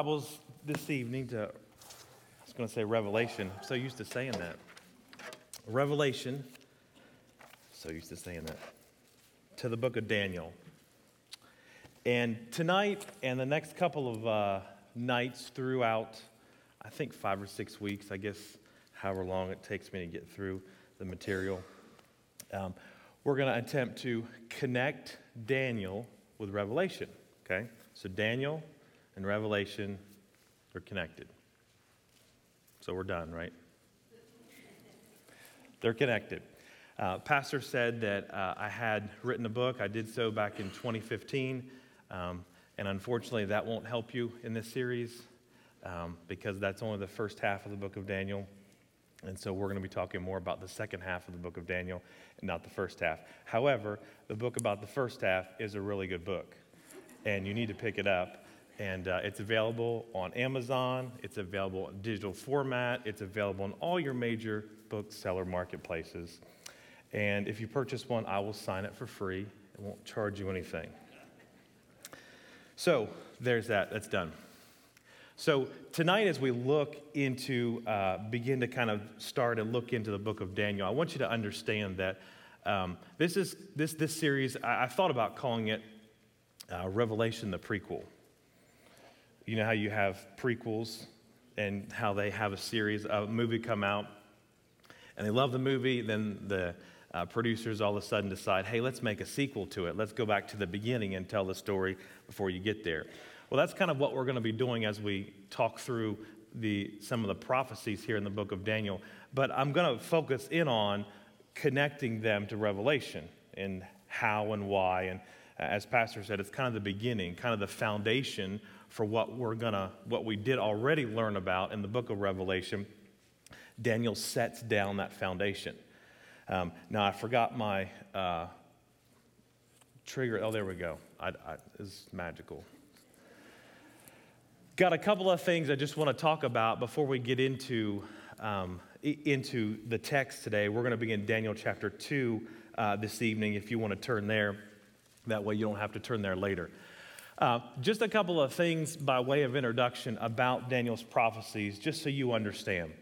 Bibles this evening to, I was going to say Revelation. I'm so used to saying that. Revelation, so used to saying that, to the book of Daniel. And tonight and the next couple of uh, nights throughout, I think five or six weeks, I guess, however long it takes me to get through the material, um, we're going to attempt to connect Daniel with Revelation. Okay? So Daniel and Revelation are connected. So we're done, right? They're connected. Uh, Pastor said that uh, I had written a book. I did so back in 2015. Um, and unfortunately, that won't help you in this series um, because that's only the first half of the book of Daniel. And so we're going to be talking more about the second half of the book of Daniel and not the first half. However, the book about the first half is a really good book, and you need to pick it up. And uh, it's available on Amazon, it's available in digital format, it's available in all your major bookseller marketplaces. And if you purchase one, I will sign it for free. It won't charge you anything. So there's that, that's done. So tonight, as we look into, uh, begin to kind of start and look into the book of Daniel, I want you to understand that um, this is this this series. I, I thought about calling it uh, Revelation, the prequel. You know how you have prequels and how they have a series, a movie come out, and they love the movie, then the uh, producers all of a sudden decide, hey, let's make a sequel to it. Let's go back to the beginning and tell the story before you get there. Well, that's kind of what we're going to be doing as we talk through the, some of the prophecies here in the book of Daniel. But I'm going to focus in on connecting them to Revelation and how and why. And uh, as Pastor said, it's kind of the beginning, kind of the foundation for what we're to, what we did already learn about in the book of Revelation. Daniel sets down that foundation. Um, now, I forgot my uh, trigger. Oh, there we go. I, I, it's magical. Got a couple of things I just want to talk about before we get into, um, into the text today. We're going to begin Daniel chapter 2 uh, this evening if you want to turn there. That way you don't have to turn there later. Uh, just a couple of things by way of introduction about Daniel's prophecies, just so you understand.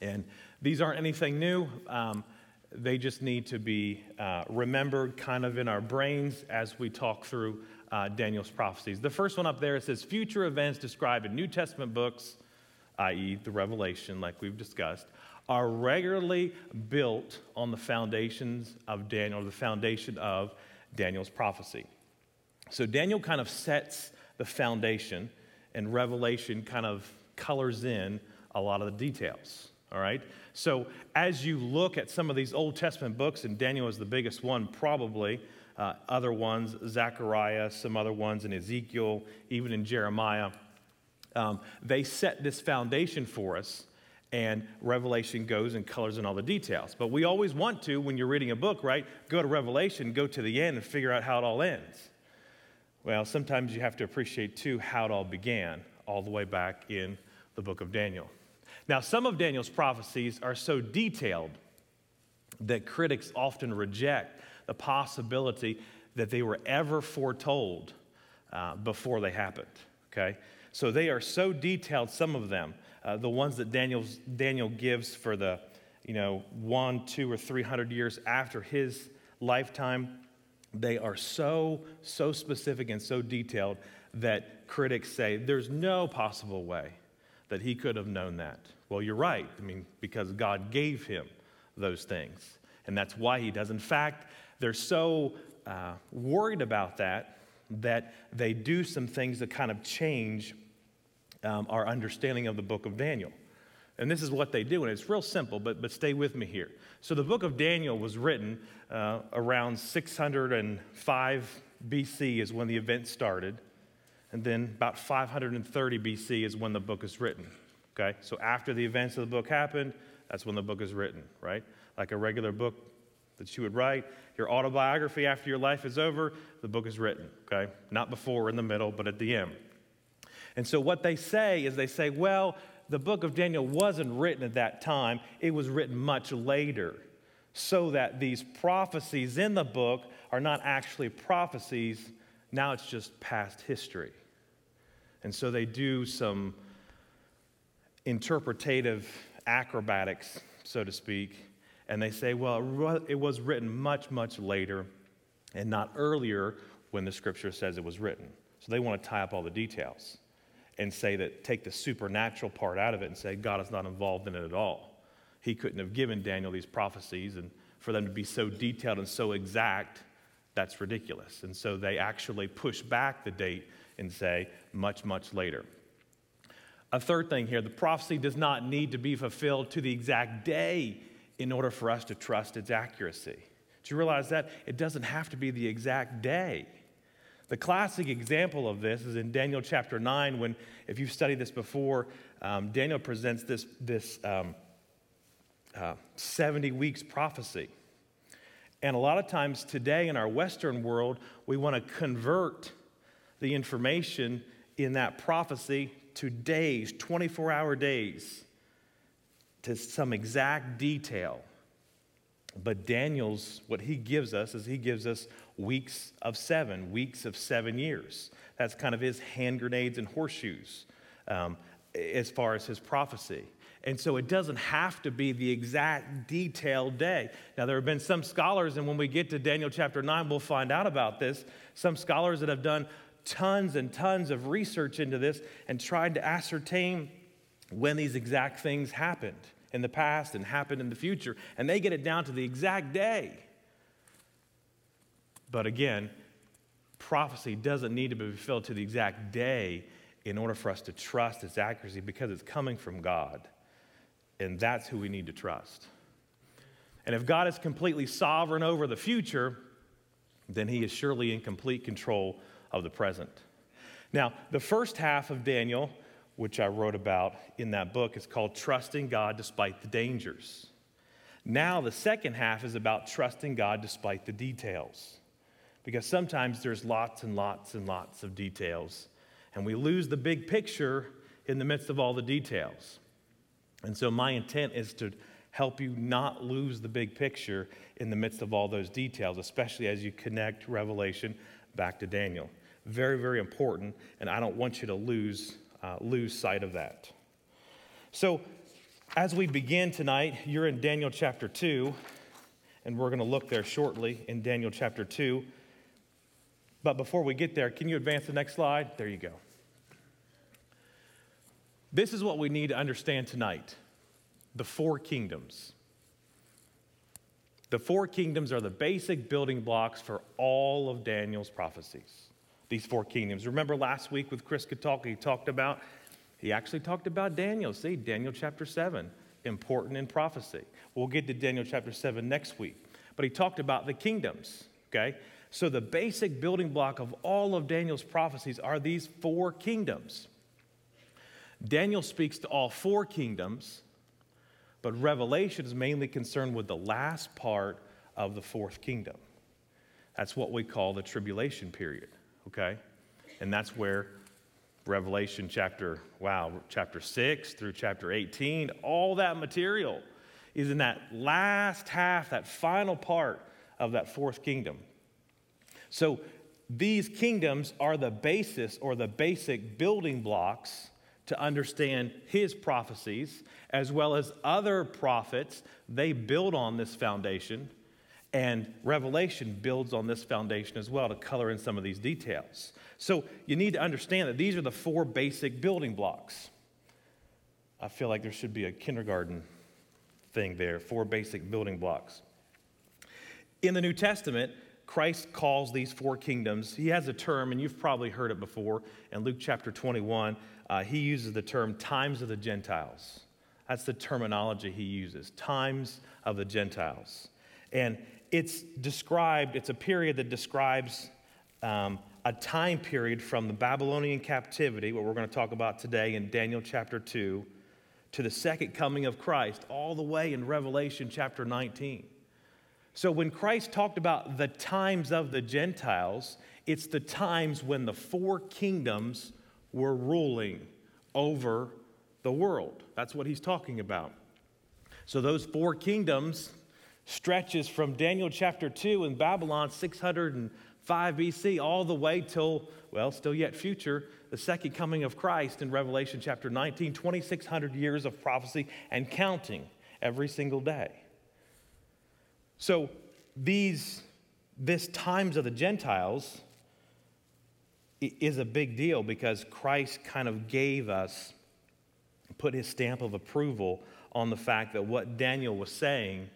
And these aren't anything new. Um, they just need to be uh, remembered kind of in our brains as we talk through uh, Daniel's prophecies. The first one up there it says future events described in New Testament books, i.e., the Revelation, like we've discussed, are regularly built on the foundations of Daniel, or the foundation of Daniel's prophecy. So Daniel kind of sets the foundation, and Revelation kind of colors in a lot of the details. All right? So, as you look at some of these Old Testament books, and Daniel is the biggest one probably, uh, other ones, Zechariah, some other ones in Ezekiel, even in Jeremiah, um, they set this foundation for us, and Revelation goes and colors in all the details. But we always want to, when you're reading a book, right, go to Revelation, go to the end, and figure out how it all ends. Well, sometimes you have to appreciate, too, how it all began, all the way back in the book of Daniel. Now, some of Daniel's prophecies are so detailed that critics often reject the possibility that they were ever foretold uh, before they happened. Okay? So they are so detailed, some of them, uh, the ones that Daniel's, Daniel gives for the, you know, one, two, or three hundred years after his lifetime, they are so, so specific and so detailed that critics say there's no possible way that he could have known that. Well, you're right. I mean, because God gave him those things. And that's why he does. In fact, they're so uh, worried about that that they do some things that kind of change um, our understanding of the book of Daniel. And this is what they do, and it's real simple, but, but stay with me here. So, the book of Daniel was written uh, around 605 BC, is when the event started. And then about 530 BC is when the book is written. Okay? So after the events of the book happened, that's when the book is written, right? Like a regular book that you would write, your autobiography after your life is over, the book is written, okay? Not before, in the middle, but at the end. And so what they say is they say, well, the book of Daniel wasn't written at that time, it was written much later, so that these prophecies in the book are not actually prophecies, now it's just past history. And so they do some interpretative acrobatics, so to speak, and they say, well, it was written much, much later and not earlier when the scripture says it was written. So they want to tie up all the details and say that take the supernatural part out of it and say God is not involved in it at all. He couldn't have given Daniel these prophecies, and for them to be so detailed and so exact, that's ridiculous. And so they actually push back the date and say much, much later. A third thing here the prophecy does not need to be fulfilled to the exact day in order for us to trust its accuracy. Do you realize that? It doesn't have to be the exact day. The classic example of this is in Daniel chapter 9, when, if you've studied this before, um, Daniel presents this, this um, uh, 70 weeks prophecy. And a lot of times today in our Western world, we want to convert the information in that prophecy to days, 24 hour days, to some exact detail. But Daniel's, what he gives us is he gives us weeks of seven, weeks of seven years. That's kind of his hand grenades and horseshoes um, as far as his prophecy. And so it doesn't have to be the exact detailed day. Now, there have been some scholars, and when we get to Daniel chapter 9, we'll find out about this. Some scholars that have done tons and tons of research into this and tried to ascertain when these exact things happened in the past and happened in the future. And they get it down to the exact day. But again, prophecy doesn't need to be fulfilled to the exact day in order for us to trust its accuracy because it's coming from God. And that's who we need to trust. And if God is completely sovereign over the future, then he is surely in complete control of the present. Now, the first half of Daniel, which I wrote about in that book, is called Trusting God Despite the Dangers. Now, the second half is about trusting God despite the details. Because sometimes there's lots and lots and lots of details, and we lose the big picture in the midst of all the details. And so, my intent is to help you not lose the big picture in the midst of all those details, especially as you connect Revelation back to Daniel. Very, very important, and I don't want you to lose, uh, lose sight of that. So, as we begin tonight, you're in Daniel chapter 2, and we're going to look there shortly in Daniel chapter 2. But before we get there, can you advance the next slide? There you go. This is what we need to understand tonight the four kingdoms. The four kingdoms are the basic building blocks for all of Daniel's prophecies. These four kingdoms. Remember last week with Chris Katalka, he talked about, he actually talked about Daniel. See, Daniel chapter 7, important in prophecy. We'll get to Daniel chapter 7 next week. But he talked about the kingdoms, okay? So the basic building block of all of Daniel's prophecies are these four kingdoms. Daniel speaks to all four kingdoms, but Revelation is mainly concerned with the last part of the fourth kingdom. That's what we call the tribulation period, okay? And that's where Revelation chapter, wow, chapter 6 through chapter 18, all that material is in that last half, that final part of that fourth kingdom. So these kingdoms are the basis or the basic building blocks to understand his prophecies, as well as other prophets. They build on this foundation, and Revelation builds on this foundation as well to color in some of these details. So you need to understand that these are the four basic building blocks. I feel like there should be a kindergarten thing there, four basic building blocks. In the New Testament, Christ calls these four kingdoms, he has a term, and you've probably heard it before in Luke chapter 21 uh, he uses the term times of the Gentiles. That's the terminology he uses times of the Gentiles. And it's described, it's a period that describes um, a time period from the Babylonian captivity, what we're going to talk about today in Daniel chapter 2, to the second coming of Christ, all the way in Revelation chapter 19. So when Christ talked about the times of the Gentiles, it's the times when the four kingdoms were ruling over the world. That's what he's talking about. So those four kingdoms stretches from Daniel chapter 2 in Babylon 605 BC, all the way till, well, still yet future, the second coming of Christ in Revelation chapter 19, 2,600 years of prophecy and counting every single day. So these, this times of the Gentiles is a big deal because Christ kind of gave us, put his stamp of approval on the fact that what Daniel was saying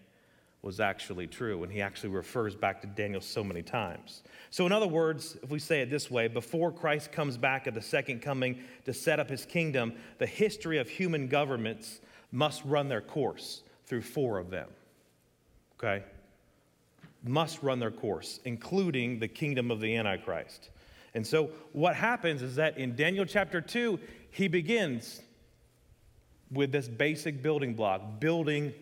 was actually true. And he actually refers back to Daniel so many times. So, in other words, if we say it this way, before Christ comes back at the second coming to set up his kingdom, the history of human governments must run their course through four of them. Okay? Must run their course, including the kingdom of the Antichrist. And so, what happens is that in Daniel chapter 2, he begins with this basic building block, building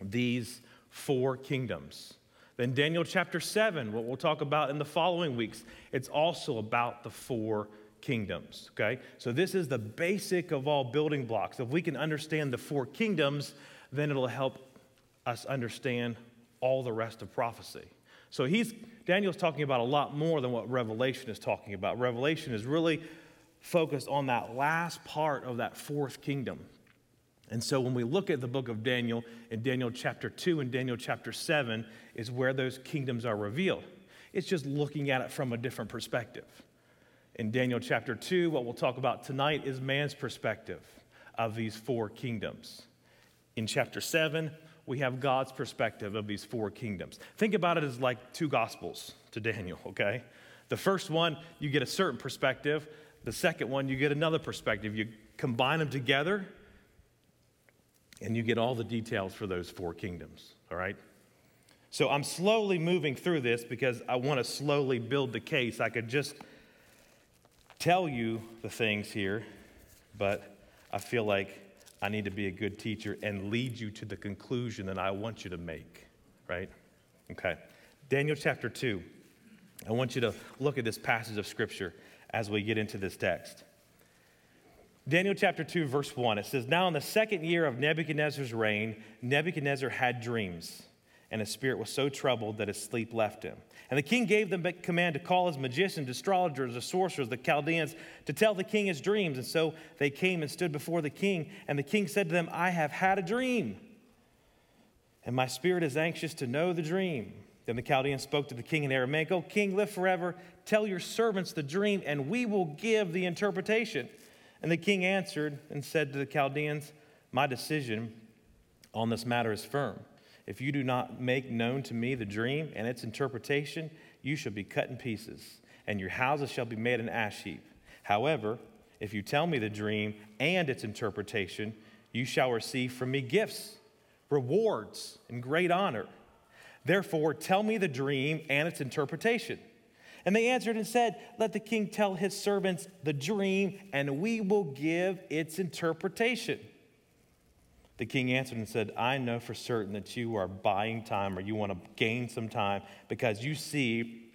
these four kingdoms. Then, Daniel chapter 7, what we'll talk about in the following weeks, it's also about the four kingdoms. Okay? So, this is the basic of all building blocks. If we can understand the four kingdoms, then it'll help us understand all the rest of prophecy. So, he's, Daniel's talking about a lot more than what Revelation is talking about. Revelation is really focused on that last part of that fourth kingdom. And so when we look at the book of Daniel, in Daniel chapter 2 and Daniel chapter 7 is where those kingdoms are revealed. It's just looking at it from a different perspective. In Daniel chapter 2, what we'll talk about tonight is man's perspective of these four kingdoms. In chapter 7, we have God's perspective of these four kingdoms. Think about it as like two gospels to Daniel, okay? The first one, you get a certain perspective. The second one, you get another perspective. You combine them together, and you get all the details for those four kingdoms, all right? So I'm slowly moving through this because I want to slowly build the case. I could just tell you the things here, but I feel like I need to be a good teacher and lead you to the conclusion that I want you to make, right? Okay. Daniel chapter 2. I want you to look at this passage of scripture as we get into this text. Daniel chapter 2, verse 1, it says, Now in the second year of Nebuchadnezzar's reign, Nebuchadnezzar had dreams, and his spirit was so troubled that his sleep left him. And the king gave them command to call his magicians, astrologers, the sorcerers, the Chaldeans, to tell the king his dreams. And so they came and stood before the king, and the king said to them, I have had a dream, and my spirit is anxious to know the dream. Then the Chaldeans spoke to the king in Aramaic, O king, live forever. Tell your servants the dream, and we will give the interpretation. And the king answered and said to the Chaldeans, My decision on this matter is firm. If you do not make known to me the dream and its interpretation, you shall be cut in pieces, and your houses shall be made an ash heap. However, if you tell me the dream and its interpretation, you shall receive from me gifts, rewards, and great honor. Therefore, tell me the dream and its interpretation. And they answered and said, Let the king tell his servants the dream, and we will give its interpretation. The king answered and said, I know for certain that you are buying time or you want to gain some time because you see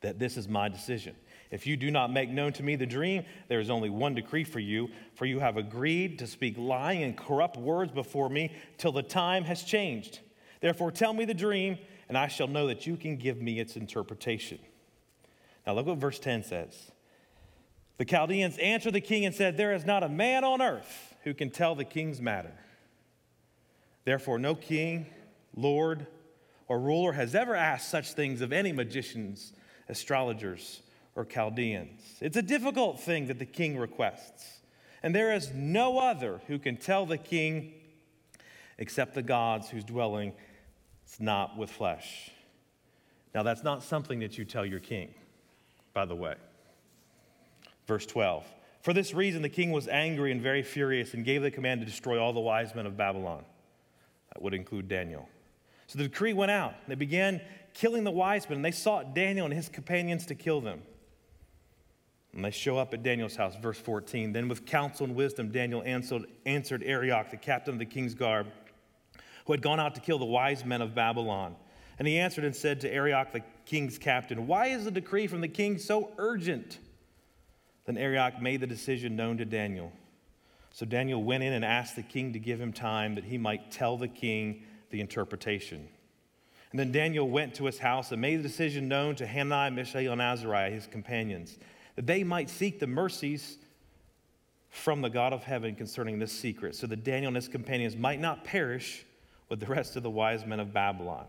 that this is my decision. If you do not make known to me the dream, there is only one decree for you, for you have agreed to speak lying and corrupt words before me till the time has changed. Therefore, tell me the dream, and I shall know that you can give me its interpretation. Now, look what verse 10 says. The Chaldeans answered the king and said, There is not a man on earth who can tell the king's matter. Therefore, no king, lord, or ruler has ever asked such things of any magicians, astrologers, or Chaldeans. It's a difficult thing that the king requests. And there is no other who can tell the king except the gods whose dwelling is not with flesh. Now, that's not something that you tell your king by the way. Verse 12 For this reason, the king was angry and very furious and gave the command to destroy all the wise men of Babylon. That would include Daniel. So the decree went out. They began killing the wise men, and they sought Daniel and his companions to kill them. And they show up at Daniel's house, verse 14. Then, with counsel and wisdom, Daniel answered, answered Arioch, the captain of the king's guard, who had gone out to kill the wise men of Babylon. And he answered and said to Arioch, the king's captain, Why is the decree from the king so urgent? Then Arioch made the decision known to Daniel. So Daniel went in and asked the king to give him time that he might tell the king the interpretation. And then Daniel went to his house and made the decision known to Hananiah, Mishael, and Azariah, his companions, that they might seek the mercies from the God of heaven concerning this secret, so that Daniel and his companions might not perish with the rest of the wise men of Babylon.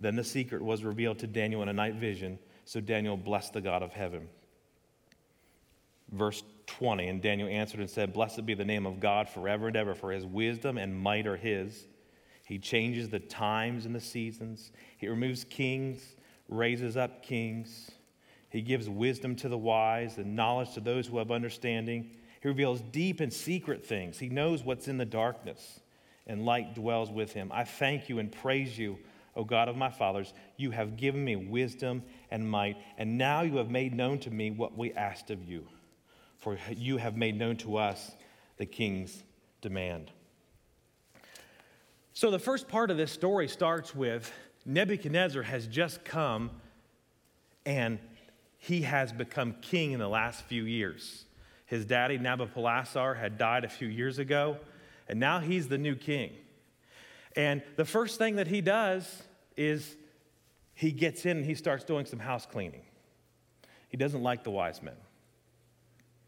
Then the secret was revealed to Daniel in a night vision, so Daniel blessed the God of heaven. Verse 20 And Daniel answered and said, Blessed be the name of God forever and ever, for his wisdom and might are his. He changes the times and the seasons. He removes kings, raises up kings. He gives wisdom to the wise and knowledge to those who have understanding. He reveals deep and secret things. He knows what's in the darkness, and light dwells with him. I thank you and praise you, O God of my fathers. You have given me wisdom and might, and now you have made known to me what we asked of you. For you have made known to us the king's demand. So, the first part of this story starts with Nebuchadnezzar has just come and he has become king in the last few years. His daddy, Nabopolassar, had died a few years ago, and now he's the new king. And the first thing that he does is he gets in and he starts doing some house cleaning. He doesn't like the wise men,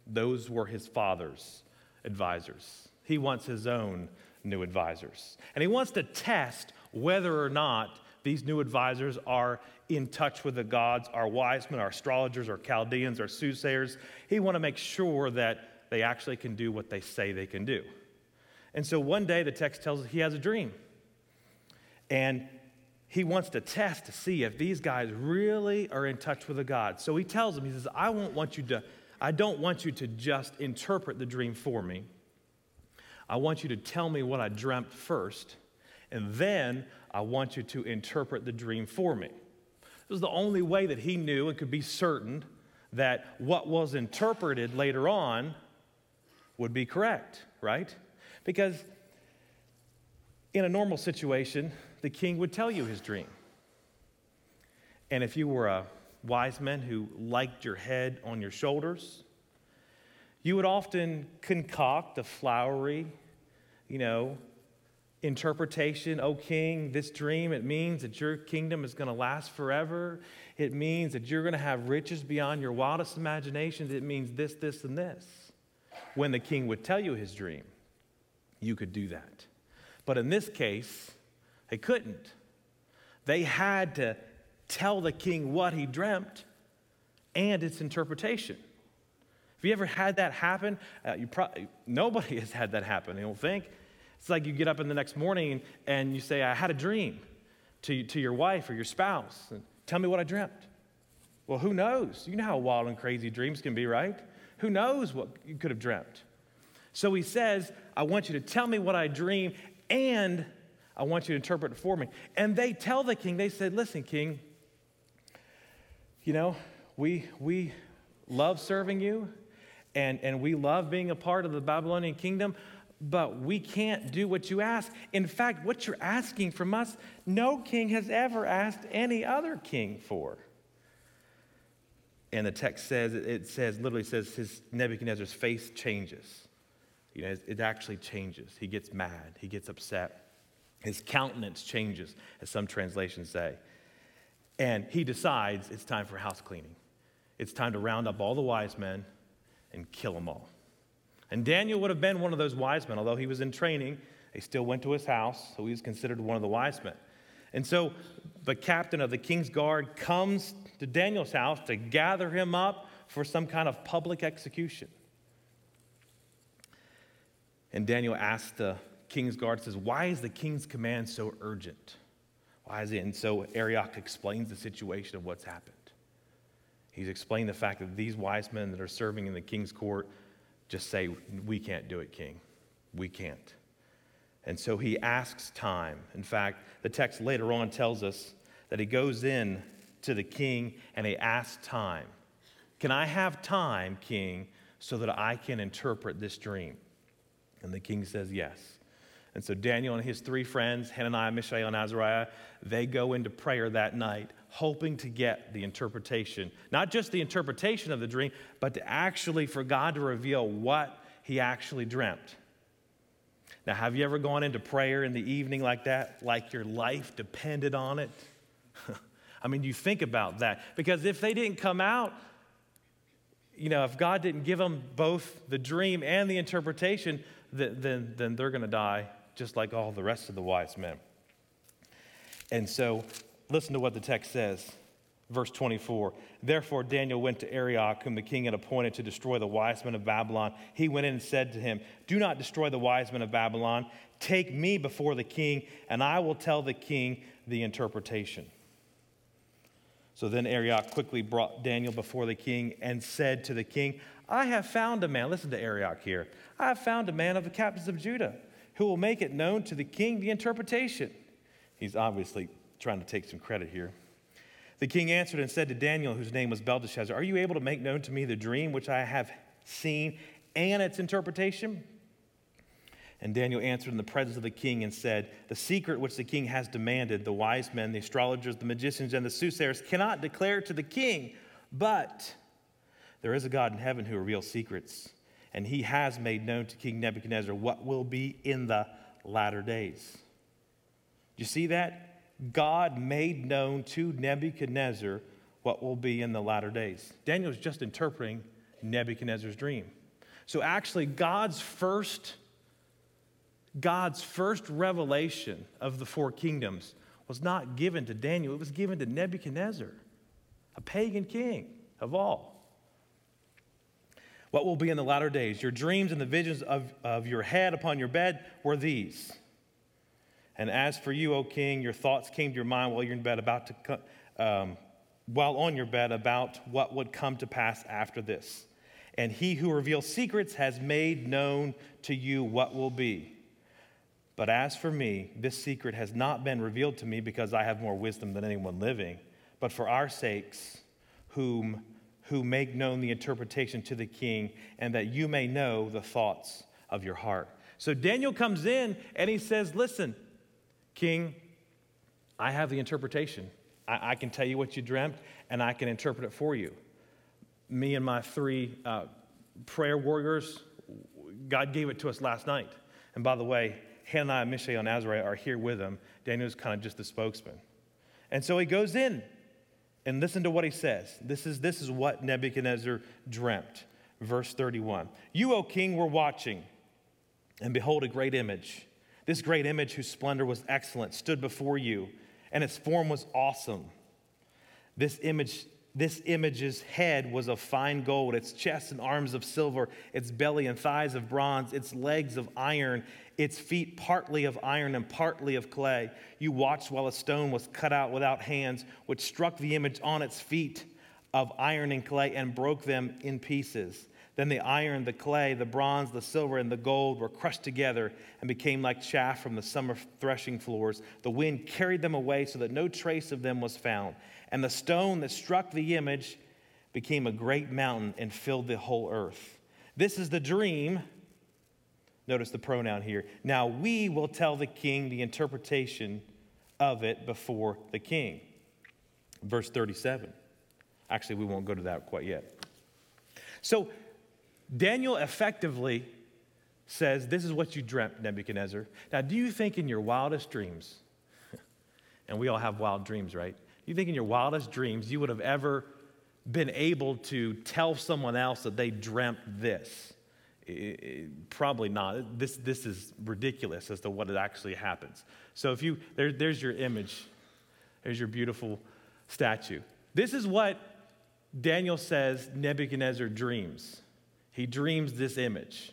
those were his father's advisors. He wants his own new advisors. And he wants to test whether or not these new advisors are in touch with the gods, our wise men, our astrologers, our Chaldeans, our soothsayers. He want to make sure that they actually can do what they say they can do. And so one day the text tells us he has a dream. And he wants to test to see if these guys really are in touch with the God. So he tells them, he says, I won't want you to, I don't want you to just interpret the dream for me. I want you to tell me what I dreamt first, and then I want you to interpret the dream for me. This was the only way that he knew and could be certain that what was interpreted later on would be correct, right? Because in a normal situation, the king would tell you his dream. And if you were a wise man who liked your head on your shoulders, you would often concoct a flowery you know, interpretation, O king, this dream, it means that your kingdom is going to last forever. It means that you're going to have riches beyond your wildest imaginations. It means this, this, and this. When the king would tell you his dream, you could do that. But in this case, they couldn't. They had to tell the king what he dreamt and its interpretation. Have you ever had that happen? Uh, you pro- nobody has had that happen, I don't think. It's like you get up in the next morning and you say, I had a dream to, to your wife or your spouse. And Tell me what I dreamt. Well, who knows? You know how wild and crazy dreams can be, right? Who knows what you could have dreamt? So he says, I want you to tell me what I dream and I want you to interpret it for me. And they tell the king, they said, Listen, king, you know, we, we love serving you and, and we love being a part of the Babylonian kingdom, but we can't do what you ask. In fact, what you're asking from us, no king has ever asked any other king for. And the text says, it says, literally says, his Nebuchadnezzar's face changes. You know, it actually changes. He gets mad, he gets upset. His countenance changes, as some translations say. And he decides it's time for house cleaning. It's time to round up all the wise men and kill them all. And Daniel would have been one of those wise men. Although he was in training, he still went to his house, so he was considered one of the wise men. And so the captain of the king's guard comes to Daniel's house to gather him up for some kind of public execution. And Daniel asks the king's guard, says, Why is the king's command so urgent? Why is it? And so Arioch explains the situation of what's happened. He's explained the fact that these wise men that are serving in the king's court just say, We can't do it, king. We can't. And so he asks time. In fact, the text later on tells us that he goes in to the king and he asks time. Can I have time, king, so that I can interpret this dream? And the king says, Yes. And so Daniel and his three friends, Hananiah, Mishael, and Azariah, they go into prayer that night, hoping to get the interpretation, not just the interpretation of the dream, but to actually for God to reveal what he actually dreamt. Now, have you ever gone into prayer in the evening like that, like your life depended on it? I mean, you think about that. Because if they didn't come out, you know, if God didn't give them both the dream and the interpretation, then, then they're going to die just like all the rest of the wise men. And so, listen to what the text says. Verse 24. Therefore, Daniel went to Arioch, whom the king had appointed to destroy the wise men of Babylon. He went in and said to him, Do not destroy the wise men of Babylon. Take me before the king, and I will tell the king the interpretation. So then Arioch quickly brought Daniel before the king and said to the king, I have found a man, listen to Arioch here. I have found a man of the captains of Judah who will make it known to the king the interpretation. He's obviously trying to take some credit here. The king answered and said to Daniel, whose name was Belteshazzar, Are you able to make known to me the dream which I have seen and its interpretation? And Daniel answered in the presence of the king and said, The secret which the king has demanded, the wise men, the astrologers, the magicians, and the soothsayers cannot declare to the king, but there is a God in heaven who reveals secrets, and he has made known to King Nebuchadnezzar what will be in the latter days. Do You see that? God made known to Nebuchadnezzar what will be in the latter days. Daniel is just interpreting Nebuchadnezzar's dream. So actually, God's first God's first revelation of the four kingdoms was not given to Daniel, it was given to Nebuchadnezzar, a pagan king of all. What will be in the latter days? Your dreams and the visions of, of your head upon your bed were these. And as for you, O king, your thoughts came to your mind while you're in bed about to um, while on your bed about what would come to pass after this. And he who reveals secrets has made known to you what will be. But as for me, this secret has not been revealed to me because I have more wisdom than anyone living, but for our sakes, whom who make known the interpretation to the king, and that you may know the thoughts of your heart. So Daniel comes in and he says, Listen, king, I have the interpretation. I, I can tell you what you dreamt, and I can interpret it for you. Me and my three uh, prayer warriors, God gave it to us last night. And by the way, Hananiah, Mishael, and Azariah are here with him. Daniel's kind of just the spokesman. And so he goes in and listen to what he says. This is, this is what Nebuchadnezzar dreamt. Verse 31 You, O king, were watching, and behold, a great image. This great image, whose splendor was excellent, stood before you, and its form was awesome. This image this image's head was of fine gold, its chest and arms of silver, its belly and thighs of bronze, its legs of iron, its feet partly of iron and partly of clay. You watched while a stone was cut out without hands, which struck the image on its feet of iron and clay and broke them in pieces. Then the iron, the clay, the bronze, the silver, and the gold were crushed together and became like chaff from the summer threshing floors. The wind carried them away so that no trace of them was found. And the stone that struck the image became a great mountain and filled the whole earth. This is the dream. Notice the pronoun here. Now we will tell the king the interpretation of it before the king. Verse 37. Actually, we won't go to that quite yet. So, Daniel effectively says, This is what you dreamt, Nebuchadnezzar. Now, do you think in your wildest dreams, and we all have wild dreams, right? Do you think in your wildest dreams you would have ever been able to tell someone else that they dreamt this? It, it, probably not. This, this is ridiculous as to what it actually happens. So, if you, there, there's your image, there's your beautiful statue. This is what Daniel says Nebuchadnezzar dreams. He dreams this image.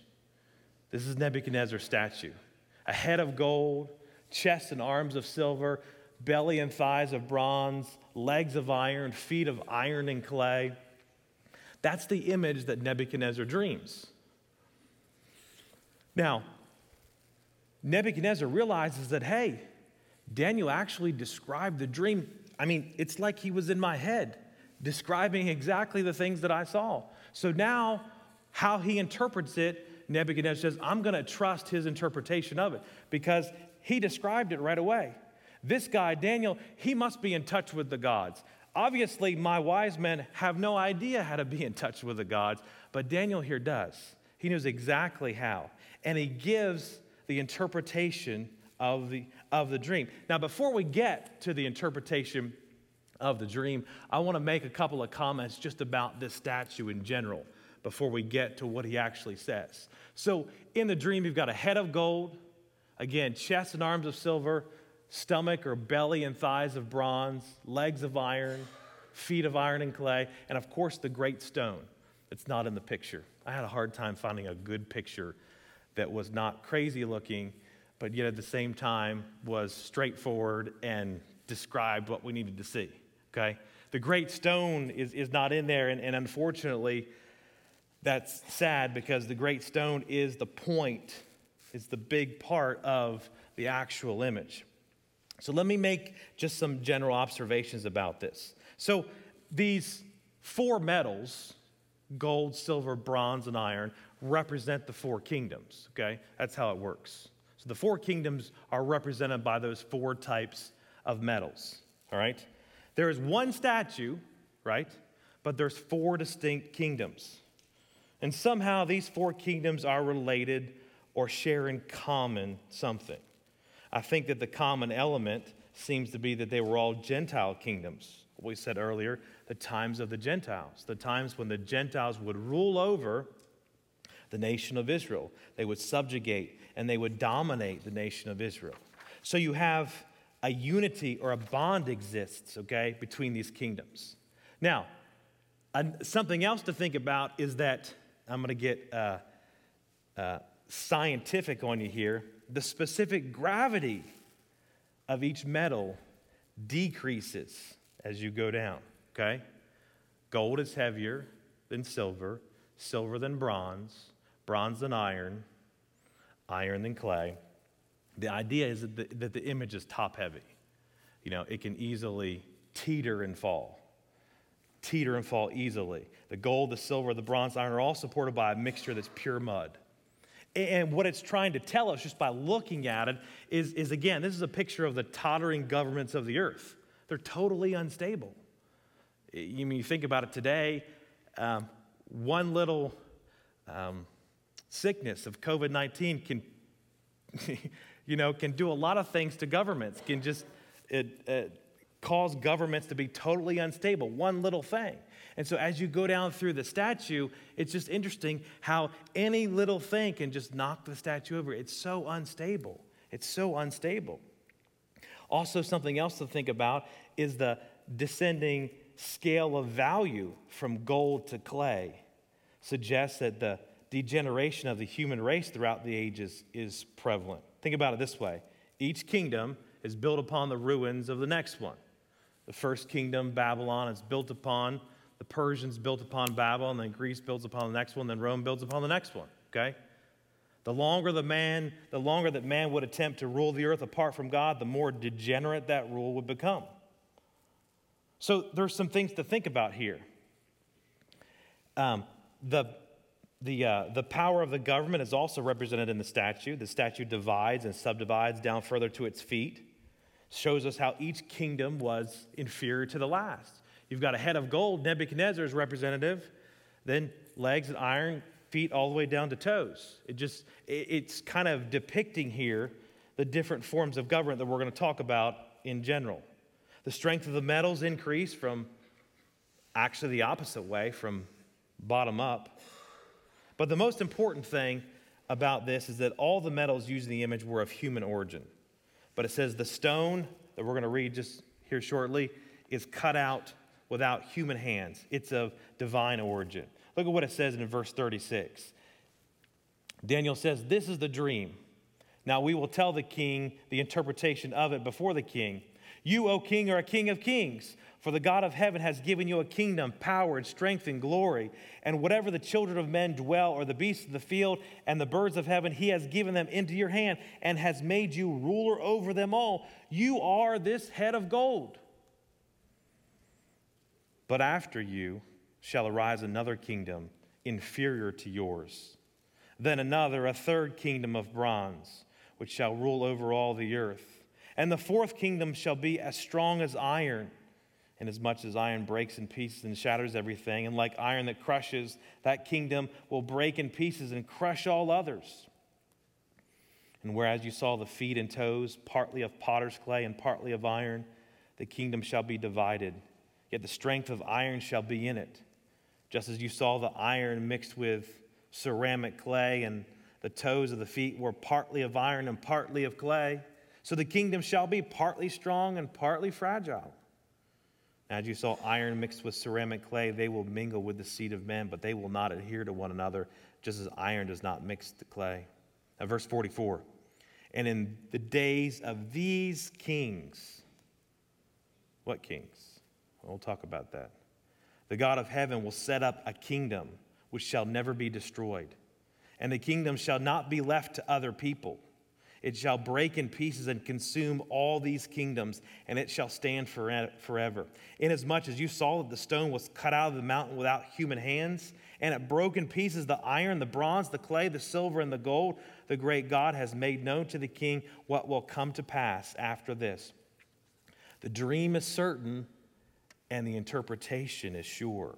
This is Nebuchadnezzar's statue a head of gold, chest and arms of silver, belly and thighs of bronze, legs of iron, feet of iron and clay. That's the image that Nebuchadnezzar dreams. Now, Nebuchadnezzar realizes that, hey, Daniel actually described the dream. I mean, it's like he was in my head, describing exactly the things that I saw. So now how he interprets it, Nebuchadnezzar says, I'm going to trust his interpretation of it because he described it right away. This guy, Daniel, he must be in touch with the gods. Obviously, my wise men have no idea how to be in touch with the gods, but Daniel here does. He knows exactly how. And he gives the interpretation of the, of the dream. Now, before we get to the interpretation of the dream, I want to make a couple of comments just about this statue in general before we get to what he actually says. So, in the dream, you've got a head of gold, again, chest and arms of silver, stomach or belly and thighs of bronze, legs of iron, feet of iron and clay, and of course, the great stone. It's not in the picture. I had a hard time finding a good picture that was not crazy looking, but yet at the same time was straightforward and described what we needed to see. Okay? The great stone is, is not in there, and, and unfortunately, that's sad because the great stone is the point, is the big part of the actual image. So let me make just some general observations about this. So these four metals gold, silver, bronze, and iron represent the four kingdoms, okay? That's how it works. So the four kingdoms are represented by those four types of metals, all right? There is one statue, right? But there's four distinct kingdoms. And somehow these four kingdoms are related or share in common something. I think that the common element seems to be that they were all Gentile kingdoms. We said earlier, the times of the Gentiles, the times when the Gentiles would rule over the nation of Israel. They would subjugate and they would dominate the nation of Israel. So you have a unity or a bond exists, okay, between these kingdoms. Now, something else to think about is that I'm going to get uh, uh, scientific on you here. The specific gravity of each metal decreases as you go down okay? Gold is heavier than silver, silver than bronze, bronze than iron, iron than clay. The idea is that the, that the image is top heavy. You know, it can easily teeter and fall. Teeter and fall easily. The gold, the silver, the bronze, iron are all supported by a mixture that's pure mud. And what it's trying to tell us just by looking at it is, is again, this is a picture of the tottering governments of the earth. They're totally unstable. You mean you think about it today, um, one little um, sickness of COVID 19 can, you know, can do a lot of things to governments, can just it, it cause governments to be totally unstable. One little thing. And so as you go down through the statue, it's just interesting how any little thing can just knock the statue over. It's so unstable. It's so unstable. Also, something else to think about is the descending scale of value from gold to clay suggests that the degeneration of the human race throughout the ages is prevalent. Think about it this way each kingdom is built upon the ruins of the next one. The first kingdom, Babylon, is built upon, the Persians built upon Babylon, then Greece builds upon the next one, then Rome builds upon the next one, okay? The longer the man, the longer that man would attempt to rule the earth apart from God, the more degenerate that rule would become. So there's some things to think about here. Um, the, the, uh, the power of the government is also represented in the statue. The statue divides and subdivides down further to its feet, shows us how each kingdom was inferior to the last. You've got a head of gold, Nebuchadnezzar's representative, then legs and iron, feet all the way down to toes. It just, it's kind of depicting here the different forms of government that we're going to talk about in general. The strength of the metals increased from actually the opposite way, from bottom up. But the most important thing about this is that all the metals used in the image were of human origin. But it says the stone that we're going to read just here shortly is cut out without human hands. It's of divine origin. Look at what it says in verse 36. Daniel says, This is the dream. Now we will tell the king the interpretation of it before the king. You, O king, are a king of kings. For the God of heaven has given you a kingdom, power, and strength and glory. And whatever the children of men dwell, or the beasts of the field, and the birds of heaven, he has given them into your hand, and has made you ruler over them all. You are this head of gold. But after you shall arise another kingdom inferior to yours. Then another, a third kingdom of bronze, which shall rule over all the earth. And the fourth kingdom shall be as strong as iron, inasmuch as iron breaks in pieces and shatters everything. And like iron that crushes, that kingdom will break in pieces and crush all others. And whereas you saw the feet and toes, partly of potter's clay and partly of iron, the kingdom shall be divided. Yet the strength of iron shall be in it. Just as you saw the iron mixed with ceramic clay, and the toes of the feet were partly of iron and partly of clay, so the kingdom shall be partly strong and partly fragile. As you saw iron mixed with ceramic clay, they will mingle with the seed of men, but they will not adhere to one another, just as iron does not mix the clay. Now, verse 44 And in the days of these kings, what kings? We'll talk about that. The God of heaven will set up a kingdom which shall never be destroyed, and the kingdom shall not be left to other people. It shall break in pieces and consume all these kingdoms, and it shall stand forever. Inasmuch as you saw that the stone was cut out of the mountain without human hands, and it broke in pieces the iron, the bronze, the clay, the silver, and the gold, the great God has made known to the king what will come to pass after this. The dream is certain, and the interpretation is sure.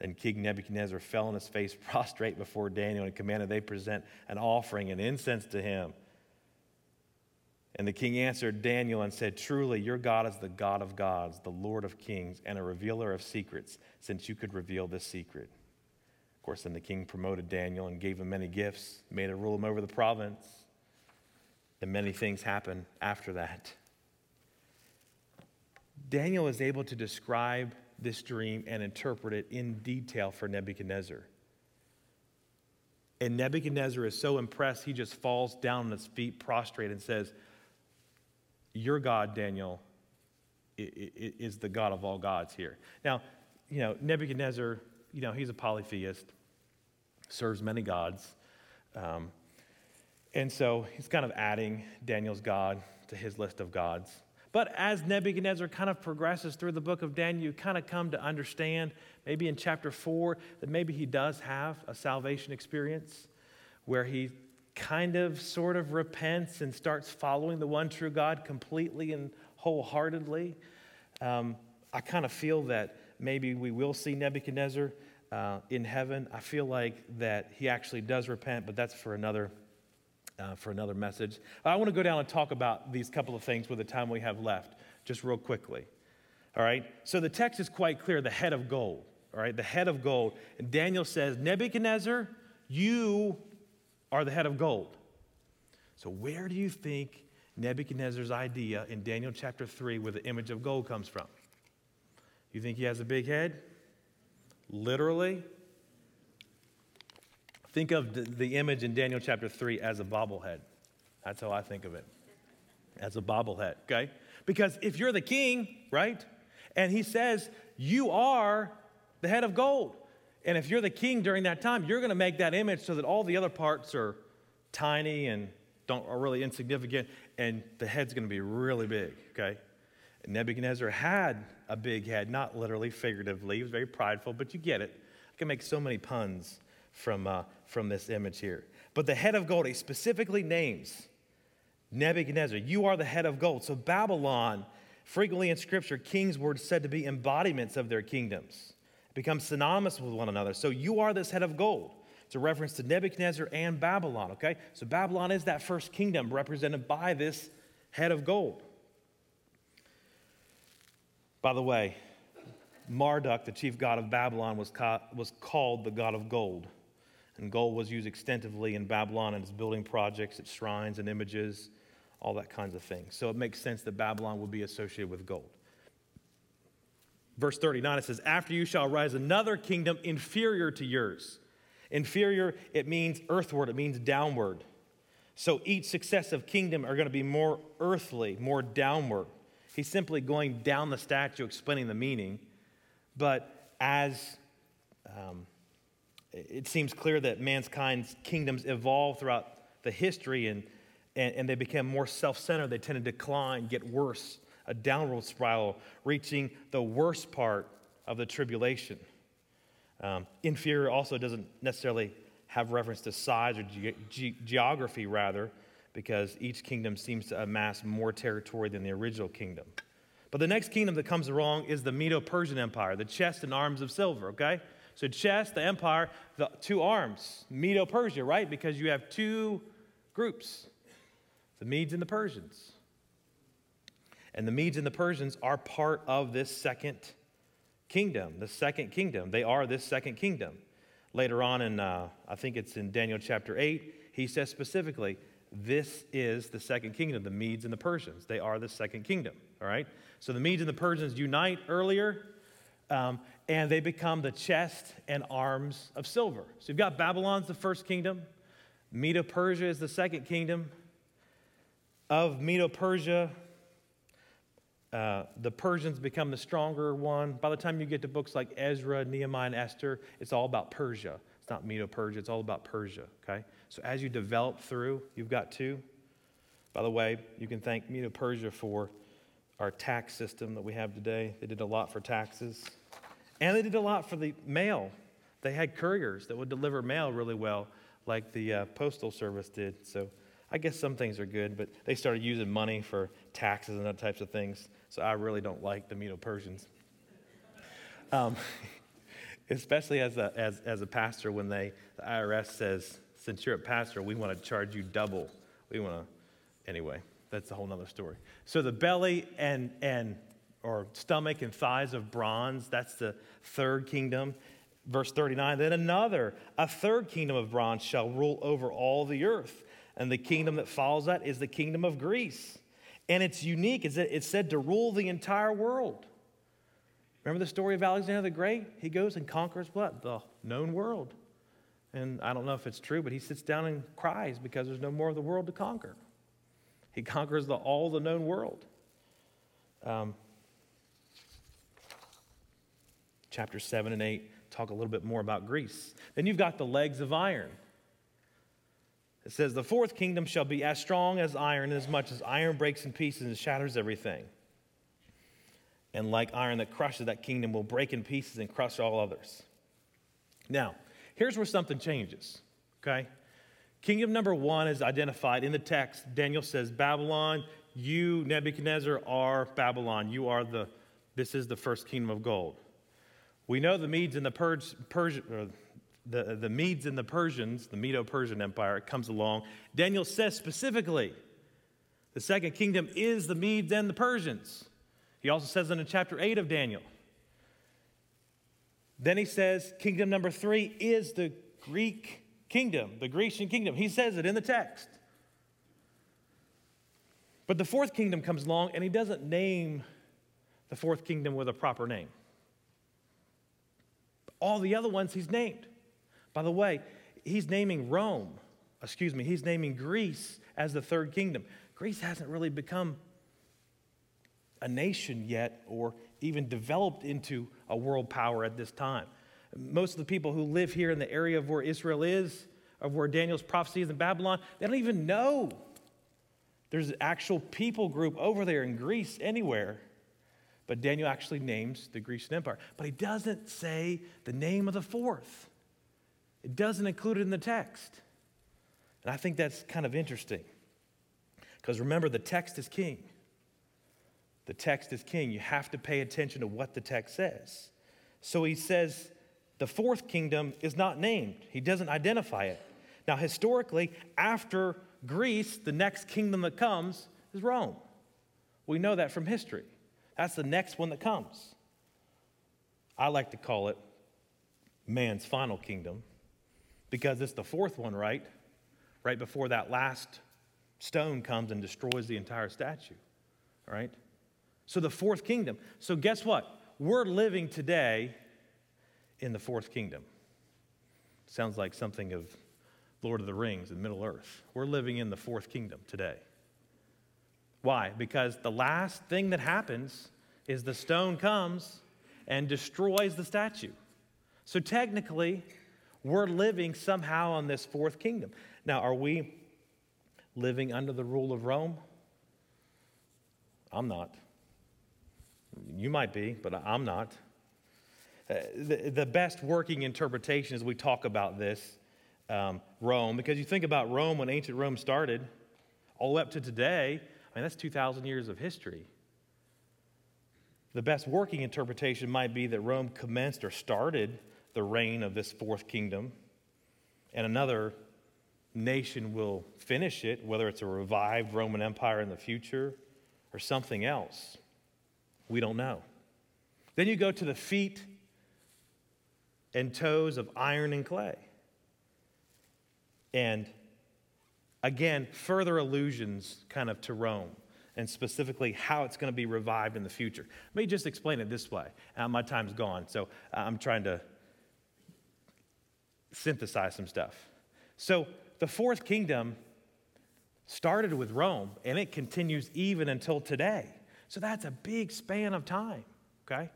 Then King Nebuchadnezzar fell on his face, prostrate before Daniel, and commanded they present an offering and incense to him. And the king answered Daniel and said, Truly, your God is the God of gods, the Lord of kings, and a revealer of secrets, since you could reveal this secret. Of course, then the king promoted Daniel and gave him many gifts, made him rule him over the province. And many things happened after that. Daniel is able to describe this dream and interpret it in detail for Nebuchadnezzar. And Nebuchadnezzar is so impressed, he just falls down on his feet, prostrate, and says, Your God, Daniel, is the God of all gods here. Now, you know, Nebuchadnezzar, you know, he's a polytheist, serves many gods. Um, and so he's kind of adding Daniel's God to his list of gods. But as Nebuchadnezzar kind of progresses through the book of Daniel, you kind of come to understand, maybe in chapter four, that maybe he does have a salvation experience where he kind of sort of repents and starts following the one true God completely and wholeheartedly. Um, I kind of feel that maybe we will see Nebuchadnezzar uh, in heaven. I feel like that he actually does repent, but that's for another uh, for another message. I want to go down and talk about these couple of things with the time we have left, just real quickly. All right? So the text is quite clear the head of gold. All right? The head of gold. And Daniel says, Nebuchadnezzar, you are the head of gold. So where do you think Nebuchadnezzar's idea in Daniel chapter 3 where the image of gold comes from? You think he has a big head? Literally? Think of the, image in Daniel chapter 3 as a bobblehead. That's how I think of it, as a bobblehead, okay? Because if you're the king, right, and he says, you are the head of gold. And if you're the king during that time, you're to make that image so that all the other parts are tiny and don't, are really insignificant, and the head's to be really big, okay? And Nebuchadnezzar had a big head, not literally, figuratively. He was very prideful, but you get it. I can make so many puns from, uh, from this image here. But the head of gold, he specifically names Nebuchadnezzar. You are the head of gold. So Babylon, frequently in Scripture, kings were said to be embodiments of their kingdoms, become synonymous with one another. So you are this head of gold. It's a reference to Nebuchadnezzar and Babylon, okay? So Babylon is that first kingdom represented by this head of gold. By the way, Marduk, the chief god of Babylon, was, ca- was called the god of gold. And gold was used extensively in Babylon in its building projects, its shrines and images, all that kinds of things. So it makes sense that Babylon would be associated with gold. Verse 39, it says, After you shall rise another kingdom inferior to yours. Inferior, it means earthward, it means downward. So each successive kingdom are going to be more earthly, more downward. He's simply going down the statue, explaining the meaning. But as um, it seems clear that mankind's kingdoms evolve throughout the history and, and, and they become more self centered. They tend to decline, get worse, a downward spiral, reaching the worst part of the tribulation. Um, inferior also doesn't necessarily have reference to size or ge- ge- geography, rather, because each kingdom seems to amass more territory than the original kingdom. But the next kingdom that comes along is the Medo Persian Empire, the chest and arms of silver, okay? So, chest, the empire, the two arms, Medo Persia, right? Because you have two groups the Medes and the Persians. And the Medes and the Persians are part of this second kingdom, the second kingdom. They are this second kingdom. Later on in, uh, I think it's in Daniel chapter 8, he says specifically, this is the second kingdom, the Medes and the Persians. They are the second kingdom, all right? So the Medes and the Persians unite earlier, um, and they become the chest and arms of silver. So you've got Babylon's the first kingdom, Medo Persia is the second kingdom. Of Medo Persia, uh, the Persians become the stronger one. By the time you get to books like Ezra, Nehemiah, and Esther, it's all about Persia. It's not Medo Persia, it's all about Persia, okay? So as you develop through, you've got two. By the way, you can thank Medo Persia for our tax system that we have today. They did a lot for taxes, and they did a lot for the mail. They had couriers that would deliver mail really well, like the uh, Postal Service did. So I guess some things are good, but they started using money for taxes and other types of things. So I really don't like the Medo Persians. Um, especially as a, as, as a pastor, when they, the IRS says, since you're a pastor, we want to charge you double. We want to, anyway, that's a whole nother story. So the belly and, and, or stomach and thighs of bronze, that's the third kingdom. Verse 39, then another, a third kingdom of bronze shall rule over all the earth. And the kingdom that follows that is the kingdom of Greece. And it's unique, that it's said to rule the entire world. Remember the story of Alexander the Great? He goes and conquers what? The known world. And I don't know if it's true, but he sits down and cries because there's no more of the world to conquer. He conquers the, all the known world. Um, chapter 7 and 8 talk a little bit more about Greece. Then you've got the legs of iron. It says, The fourth kingdom shall be as strong as iron, as much as iron breaks in pieces and shatters everything. And like iron that crushes, that kingdom will break in pieces and crush all others. Now, here's where something changes, okay? Kingdom number one is identified in the text. Daniel says, Babylon, you, Nebuchadnezzar, are Babylon. You are the, this is the first kingdom of gold. We know the Medes and the Pers- Persian, uh, the, the Medes and the Persians, the Medo Persian Empire, comes along. Daniel says specifically, the second kingdom is the Medes and the Persians. He also says it in chapter 8 of Daniel. Then he says, kingdom number three is the Greek kingdom, the Grecian kingdom. He says it in the text. But the fourth kingdom comes along and he doesn't name the fourth kingdom with a proper name. All the other ones he's named. By the way, he's naming Rome, excuse me, he's naming Greece as the third kingdom. Greece hasn't really become a nation yet or even developed into a world power at this time. Most of the people who live here in the area of where Israel is, of where Daniel's prophecy is in Babylon, they don't even know there's an actual people group over there in Greece anywhere. But Daniel actually names the Grecian Empire. But he doesn't say the name of the fourth. It doesn't include it in the text. And I think that's kind of interesting. Because remember, the text is king. The text is king. You have to pay attention to what the text says. So he says the fourth kingdom is not named, he doesn't identify it. Now, historically, after Greece, the next kingdom that comes is Rome. We know that from history. That's the next one that comes. I like to call it man's final kingdom because it's the fourth one, right? Right before that last stone comes and destroys the entire statue, right? So the fourth kingdom. So guess what? We're living today in the fourth kingdom. Sounds like something of Lord of the Rings in Middle Earth. We're living in the fourth kingdom today. Why? Because the last thing that happens is the stone comes and destroys the statue. So technically, we're living somehow on this fourth kingdom. Now, are we living under the rule of Rome? I'm not. You might be, but I'm not. Uh, the, the best working interpretation as we talk about this, um, Rome, because you think about Rome when ancient Rome started, all up to today, Mean, that's 2,000 years of history. The best working interpretation might be that Rome commenced or started the reign of this fourth kingdom. And another nation will finish it, whether it's a revived Roman Empire in the future or something else. We don't know. Then you go to the feet and toes of iron and clay. And again, further allusions kind of to Rome and specifically how it's going to be revived in the future. Let me just explain it this way. Uh, my time's gone, so uh, I'm trying to synthesize some stuff. So, the fourth kingdom started with Rome and it continues even until today. So, that's a big span of time, okay?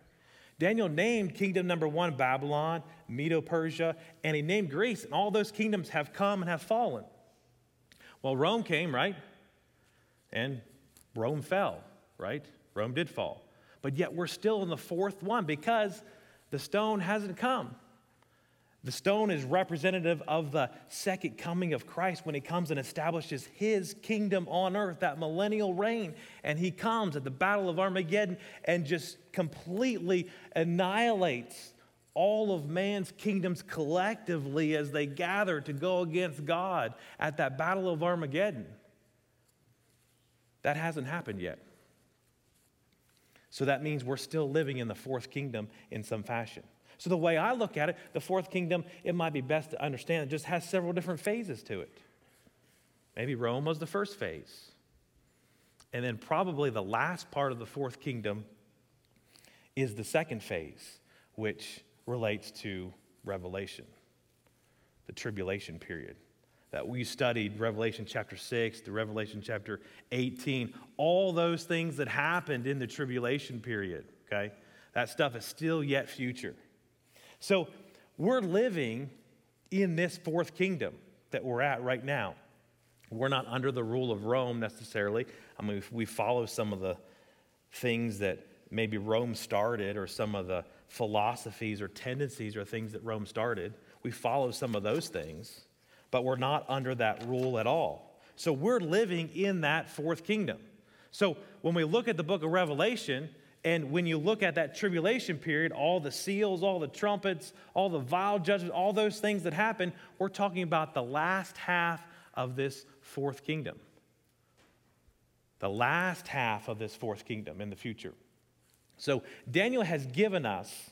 Daniel named kingdom number one Babylon, Medo Persia, and he named Greece, and all those kingdoms have come and have fallen. Well, Rome came, right? And Rome fell, right? Rome did fall. But yet we're still in the fourth one because the stone hasn't come. The stone is representative of the second coming of Christ when he comes and establishes his kingdom on earth, that millennial reign. And he comes at the Battle of Armageddon and just completely annihilates all of man's kingdoms collectively as they gather to go against God at that Battle of Armageddon. That hasn't happened yet. So that means we're still living in the fourth kingdom in some fashion. So, the way I look at it, the fourth kingdom, it might be best to understand it just has several different phases to it. Maybe Rome was the first phase. And then, probably the last part of the fourth kingdom is the second phase, which relates to Revelation, the tribulation period. That we studied Revelation chapter 6 to Revelation chapter 18, all those things that happened in the tribulation period, okay? That stuff is still yet future. So we're living in this fourth kingdom that we're at right now. We're not under the rule of Rome necessarily. I mean, we follow some of the things that maybe Rome started or some of the philosophies or tendencies or things that Rome started. We follow some of those things, but we're not under that rule at all. So we're living in that fourth kingdom. So when we look at the book of Revelation, and when you look at that tribulation period, all the seals, all the trumpets, all the vial judgments, all those things that happen, we're talking about the last half of this fourth kingdom. The last half of this fourth kingdom in the future. So Daniel has given us,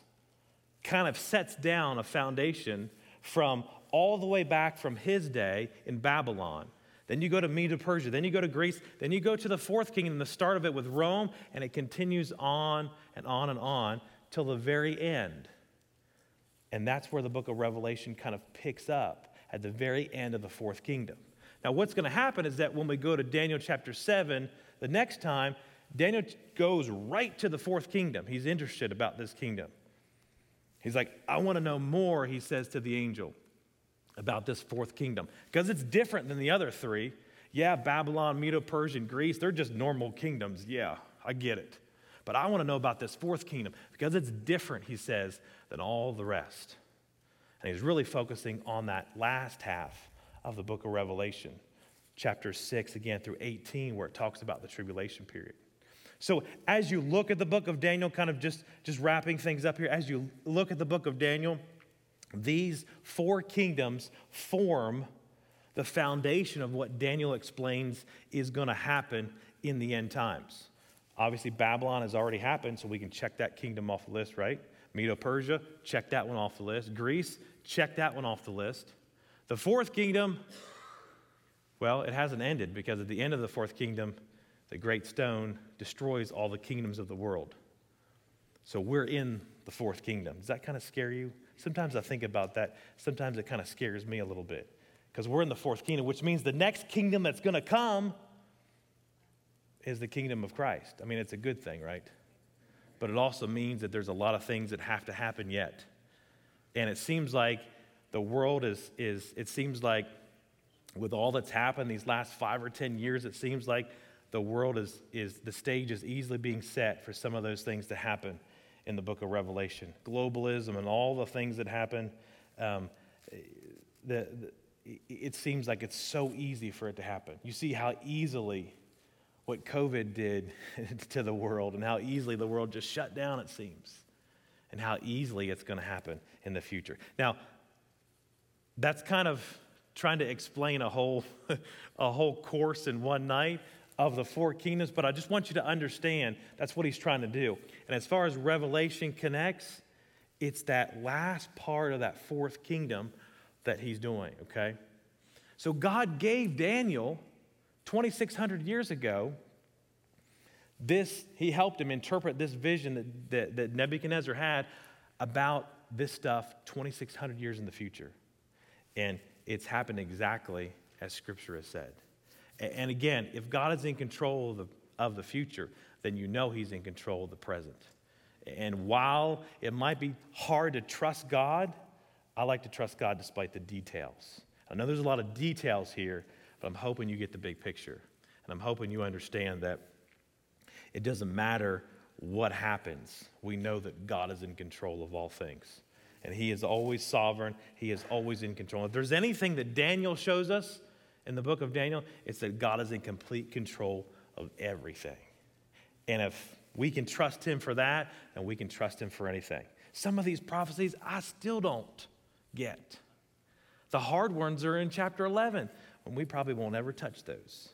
kind of sets down a foundation from all the way back from his day in Babylon then you go to Medo Persia. Then you go to Greece. Then you go to the fourth kingdom, the start of it with Rome, and it continues on and on and on till the very end. And that's where the book of Revelation kind of picks up at the very end of the fourth kingdom. Now, what's going to happen is that when we go to Daniel chapter 7, the next time, Daniel goes right to the fourth kingdom. He's interested about this kingdom. He's like, I want to know more, he says to the angel about this fourth kingdom because it's different than the other three. Yeah, Babylon, Medo Persian, Greece, they're just normal kingdoms. Yeah, I get it. But I want to know about this fourth kingdom because it's different, he says, than all the rest. And he's really focusing on that last half of the book of Revelation, chapter 6, again through 18, where it talks about the tribulation period. So as you look at the book of Daniel, kind of just, just wrapping things up here, as you look at the book of Daniel, these four kingdoms form the foundation of what Daniel explains is going to happen in the end times. Obviously, Babylon has already happened, so we can check that kingdom off the list, right? Medo Persia, check that one off the list. Greece, check that one off the list. The fourth kingdom, well, it hasn't ended because at the end of the fourth kingdom, the great stone destroys all the kingdoms of the world. So we're in the fourth kingdom. Does that kind of scare you? Sometimes I think about that. Sometimes it kind of scares me a little bit because we're in the fourth kingdom, which means the next kingdom that's going to come is the kingdom of Christ. I mean, it's a good thing, right? But it also means that there's a lot of things that have to happen yet. And it seems like the world is, is it seems like with all that's happened these last five or 10 years, it seems like the world is, is the stage is easily being set for some of those things to happen in the book of Revelation. Globalism and all the things that happen, um, the, the, it seems like it's so easy for it to happen. You see how easily what COVID did to the world and how easily the world just shut down, it seems, and how easily it's going to happen in the future. Now, that's kind of trying to explain a whole, a whole course in one night of the four kingdoms, but I just want you to understand that's what he's trying to do. And as far as Revelation connects, it's that last part of that fourth kingdom that he's doing, okay? So God gave Daniel 2,600 years ago this, he helped him interpret this vision that, that, that Nebuchadnezzar had about this stuff 2,600 years in the future. And it's happened exactly as Scripture has said. And again, if God is in control of the, of the future, then you know He's in control of the present. And while it might be hard to trust God, I like to trust God despite the details. I know there's a lot of details here, but I'm hoping you get the big picture. And I'm hoping you understand that it doesn't matter what happens, we know that God is in control of all things. And He is always sovereign, He is always in control. If there's anything that Daniel shows us in the book of Daniel, it's that God is in complete control of everything. And if we can trust Him for that, then we can trust Him for anything. Some of these prophecies I still don't get. The hard ones are in chapter 11, and we probably won't ever touch those.